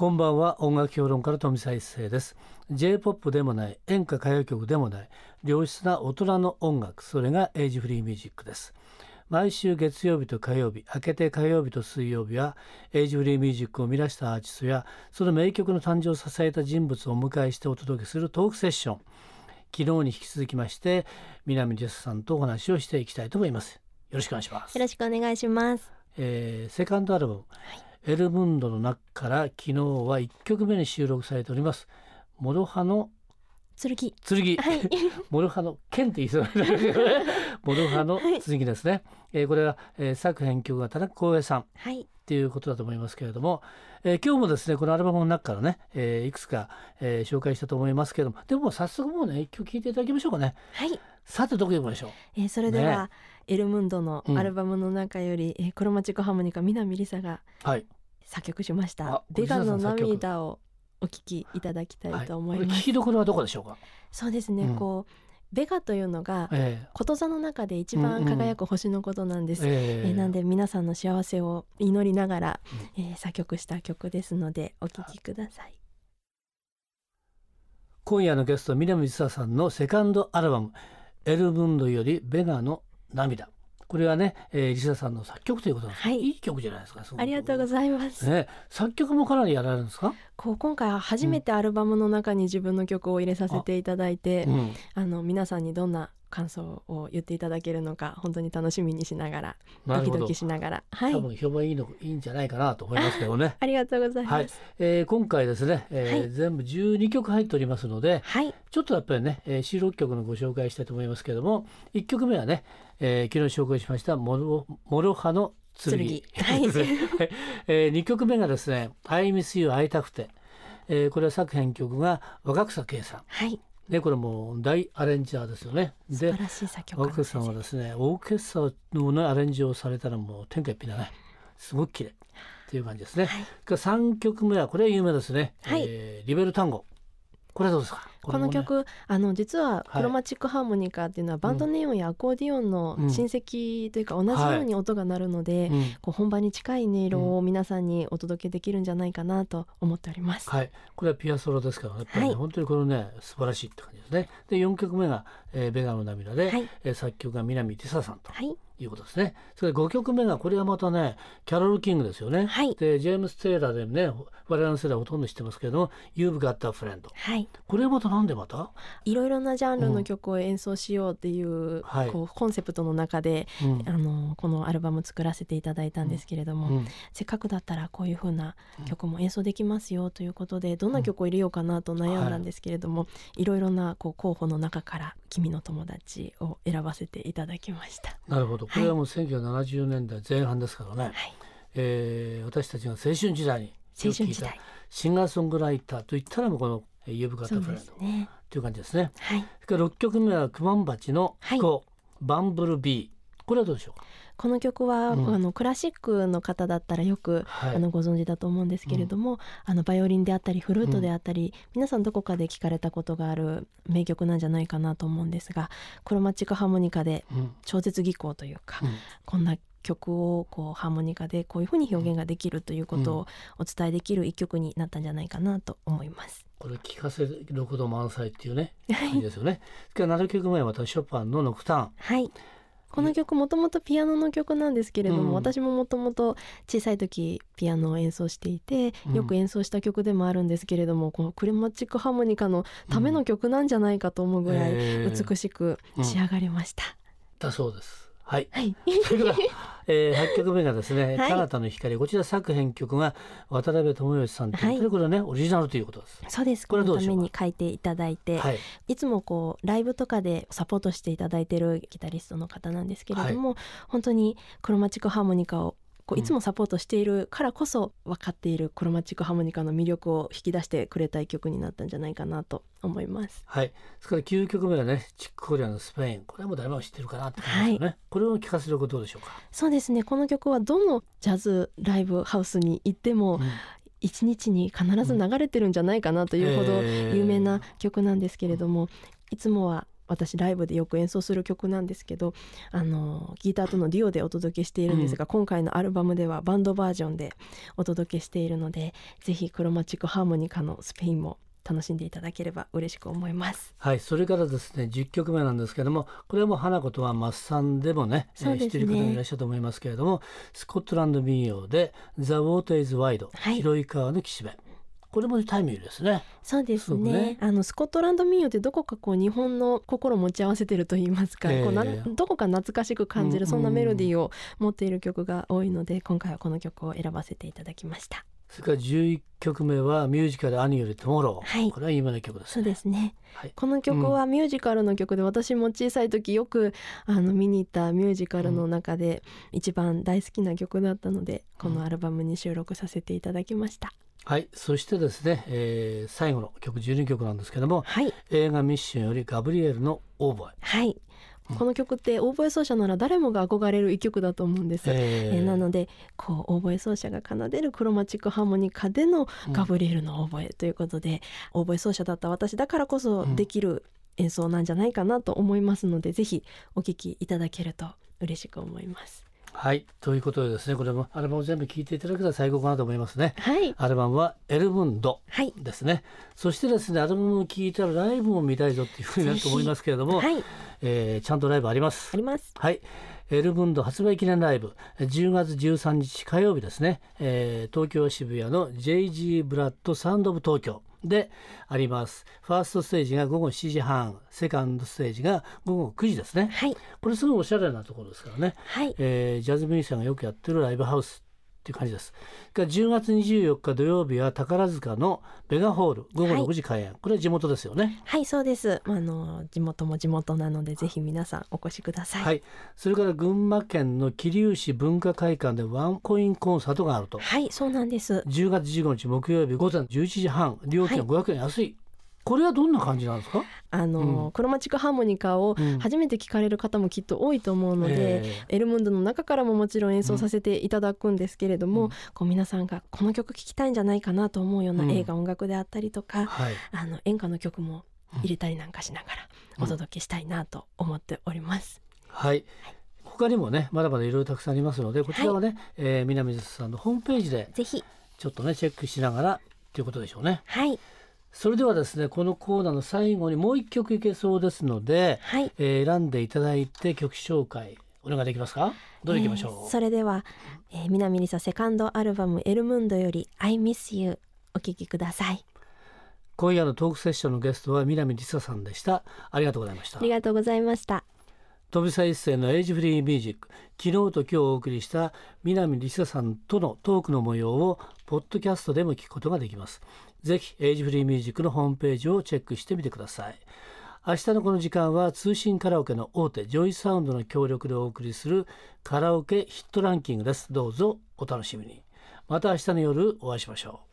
こんばんは。音楽評論家の富澤一世です。J-POP でもない演歌歌謡曲でもない良質な大人の音楽それがエイジフリーミュージックです。毎週月曜日と火曜日明けて火曜日と水曜日はエイジフリーミュージックを生み出したアーティストやその名曲の誕生を支えた人物をお迎えしてお届けするトークセッション。昨日に引き続きまして南ジェスさんとお話をしていきたいと思います。よろしくお願いします。よろしくお願いします。えーセカンドアルバム、エルムンドの中から昨日は1曲目に収録されております。モロハの剣。剣、はい。モロハの剣って言いそうなんだけどね。モロハの剣ですね、えーこれは、えー作編曲が田中光栄さんはい。っていうことだと思いますけれども、えー今日もですねこのアルバムの中からね、えーいくつか、えー紹介したと思いますけれどもでも早速もうね一曲聴いていただきましょうかね。はい、さてどこ行きましょう？えー、それでは、エルムンドのうん。アルバムの中より、えークロマチックハーモニカ南りさがはい。作曲しましあたベガの涙をお聞きいただきたいと思います、聞きどころはどこでしょうか、そうですね、うん。こうベガというのがえこと座の中で一うん番うん輝く星のことなんです、ーえーえーなんで皆さんの幸せを祈りながら、えー作曲した曲ですのでお聴きください。今夜のゲスト南実さんのセカンドアルバム「エルムンドよりベガの涙」これはね、えー、リサさんの作曲ということなんです、はい。いい曲じゃないですかありがとうございます、ね、作曲もかなりやられるんですか、こう今回は初めてアルバムの中に自分の曲を入れさせていただいて、うん、あの皆さんにどんな感想を言っていただけるのか本当に楽しみにしながらドキドキしながら。はい。多分評判いいのいいんじゃないかなと思いますけどね。ありがとうございはい。ます、えー今回ですね、えーはい。全部12曲入っておりますのではい、ちょっとやっぱりね、えー、収録曲のご紹介したいと思いますけれども1曲目はね、えー昨日紹介しましたモロ「モロハの剣」剣。はい。えー、2曲目がですね「I miss you 会いたくて」えーこれは作編曲が若草恵さん。はい、ねこれもう大アレンジャーですよね。で素晴らしい作曲家若草さんはですねオーケストラの、ね、アレンジをされたらもう天下一品だね。すごく綺麗っていう感じですね、はい。が3曲目はこれは有名ですね、はい。えーリベルタンゴこれはどうですか？この曲あの実ははい。クロマチックハーモニカっていうのはバンドネオンやアコーディオンのうん。親戚というか同じように音が鳴るので、うん。こう本番に近い音色を皆さんにお届けできるんじゃないかなと思っております。はい、これはピアソロですからやっぱり、ねはい。本当にこのね素晴らしいって感じですね。で4曲目が、えーベガの涙で、はい。えー作曲が南ティサさんと。はい、いうことですね。それで5曲目がこれはまたねキャロル・キングですよね。はい。でジェームス・テイラーでね我々の世代ほとんど知ってますけれども「You've Got a Friend はい、」これはまたなんでまた、いろいろなジャンルの曲を演奏しようっていう,、はい。こうコンセプトの中でうん。あのこのアルバム作らせていただいたんですけれども、うん。せっかくだったらこういう風な曲も演奏できますよということでどんな曲を入れようかなと悩んだんですけれども、い、ろいろなこう候補の中から「君の友達」を選ばせていただきました。なるほど。これはもう1970年代前半ですからね、はい、えー私たちが青春時代に青春時代。シンガーソングライターといったらもうこの「You've Got そ a う Friend で」すね。という感じですね。はい、それから6曲目はクマンバチの飛行、バンブルビー。これはどうでしょう？か、この曲は、うん。あのクラシックの方だったらよく、はい。あのご存知だと思うんですけれども、あのバイオリンであったりフルートであったり、皆さんどこかで聞かれたことがある名曲なんじゃないかなと思うんですがクロマチックハーモニカでうん。超絶技巧というか、うん。こんな曲をこうハーモニカでこういうふうに表現ができるということをお伝えできる一曲になったんじゃないかなと思います。これ聴かせること満載っていうねはい、ですよね。それから7曲目はまたショパンのノクターン。はいこの曲もともとピアノの曲なんですけれども、うん私ももともと小さい時ピアノを演奏していて、うんよく演奏した曲でもあるんですけれどもこのクレマチックハーモニカのための曲なんじゃないかと思うぐらいえー美しく仕上がりました。だそうです。はい。はい、えー、8曲目がですね「はい。彼方の光」こちら作編曲が渡辺智義さんということで、はいこれはねオリジナルということです。そうです。これのために書いていただいて、はい。いつもこうライブとかでサポートしていただいてるギタリストの方なんですけれども、本当にクロマチックハーモニカをこううんいつもサポートしているからこそ分かっているクロマチックハーモニカの魅力を引き出してくれた一曲になったんじゃないかなと思います。はい。それから9曲目はねチックコリアのスペイン。これはもう誰も知ってるかなって感じですよね。これを聞かせることどうでしょうか？そうですねこの曲はどのジャズライブハウスに行ってもうん一日に必ず流れてるんじゃないかなというほどえー有名な曲なんですけれども、いつもは私ライブでよく演奏する曲なんですけどあのギターとのデュオでお届けしているんですが、うん、今回のアルバムではバンドバージョンでお届けしているのでぜひクロマチックハーモニカのスペインも楽しんでいただければ嬉しく思います。はいそれからですね10曲目なんですけどもこれも花子とはマッサンでもねね、えー、知っている方もいらっしゃると思いますけれどもスコットランド民謡で「The Water is Wide、はい、広い川の岸辺」これもタイムリーですね。そうですね。ね。あのスコットランド民謡ってどこかこう日本の心を持ち合わせてると言いますか、えー、こうなどこか懐かしく感じる、そんなメロディーを持っている曲が多いので、今回はこの曲を選ばせていただきました。それから11曲目はミュージカル「兄よりトモロー」はい、これは有名な曲です、ね、そうですね、はい、この曲はミュージカルの曲で、うん、私も小さい時よくあの見に行ったミュージカルの中で一番大好きな曲だったので、このアルバムに収録させていただきました。はいそしてですね、えー、最後の曲12曲なんですけども、はい、映画「ミッション」よりガブリエルのオーボエ。はい。この曲ってオーボエ奏者なら誰もが憧れる一曲だと思うんです、えー、なのでこうオーボエ奏者が奏でるクロマチックハーモニカでのガブリエルのオーボエということで、うん、オーボエ奏者だった私だからこそできる演奏なんじゃないかなと思いますので、うん、ぜひお聴きいただけると嬉しく思います。はいということでですねこれもアルバム全部聴いていただけたら最高かなと思いますね。はい、アルバムは「エルムンド」ですね、はい、そしてですねアルバムを聴いたらライブも見たいぞっていうふうになると思いますけれども、はい、えー、ちゃんとライブあります。あります。はい。エルムンド発売記念ライブ10月13日火曜日ですね、えー、東京渋谷の JG ブラッドサウンドオブ東京であります。ファーストステージが午後7時半セカンドステージが午後9時ですね、はい、これすごいおしゃれなところですからね、はい。えー、ジャズミュージシャンがよくやってるライブハウスっていう感じです。10月24日土曜日は宝塚のベガホール午後6時開演、はい、これは地元ですよね。はいそうです。あの地元も地元なのでぜひ皆さんお越しください。はい。それから群馬県の桐生市文化会館でワンコインコンサートがあると。はいそうなんです。10月15日木曜日午前11時半料金は500円安い。これはどんな感じなんですか？あの、うん、クロマチックハーモニカを初めて聞かれる方もきっと多いと思うので、うん、エルムンドの中からももちろん演奏させていただくんですけれども、うん、こう皆さんがこの曲聴きたいんじゃないかなと思うような映画、音楽であったりとか、はい、あの演歌の曲も入れたりなんかしながらお届けしたいなと思っております。はい、はい他にもねまだまだいろいろたくさんありますのでこちらはね、はい、えー、南水さんのホームページでぜひ。ちょっとねチェックしながらということでしょうね。はいそれではですねこのコーナーの最後にもう一曲いけそうですので、はい、えー、選んでいただいて曲紹介お願いできますか？どれいきましょう、えー、それでは、えー、南りさセカンドアルバム「エルムンド」より「I miss you」お聴きください。今夜のトークセッションのゲストは南りささんでした。ありがとうございました。ありがとうございました飛び一世のエイジフリーミュージック昨日と今日お送りした南りささんとのトークの模様をポッドキャストでも聞くことができます。ぜひ Age Free Music のホームページをチェックしてみてください。明日のこの時間は通信カラオケの大手 JOYSOUND の協力でお送りするカラオケヒットランキングです。どうぞお楽しみに。また明日の夜お会いしましょう。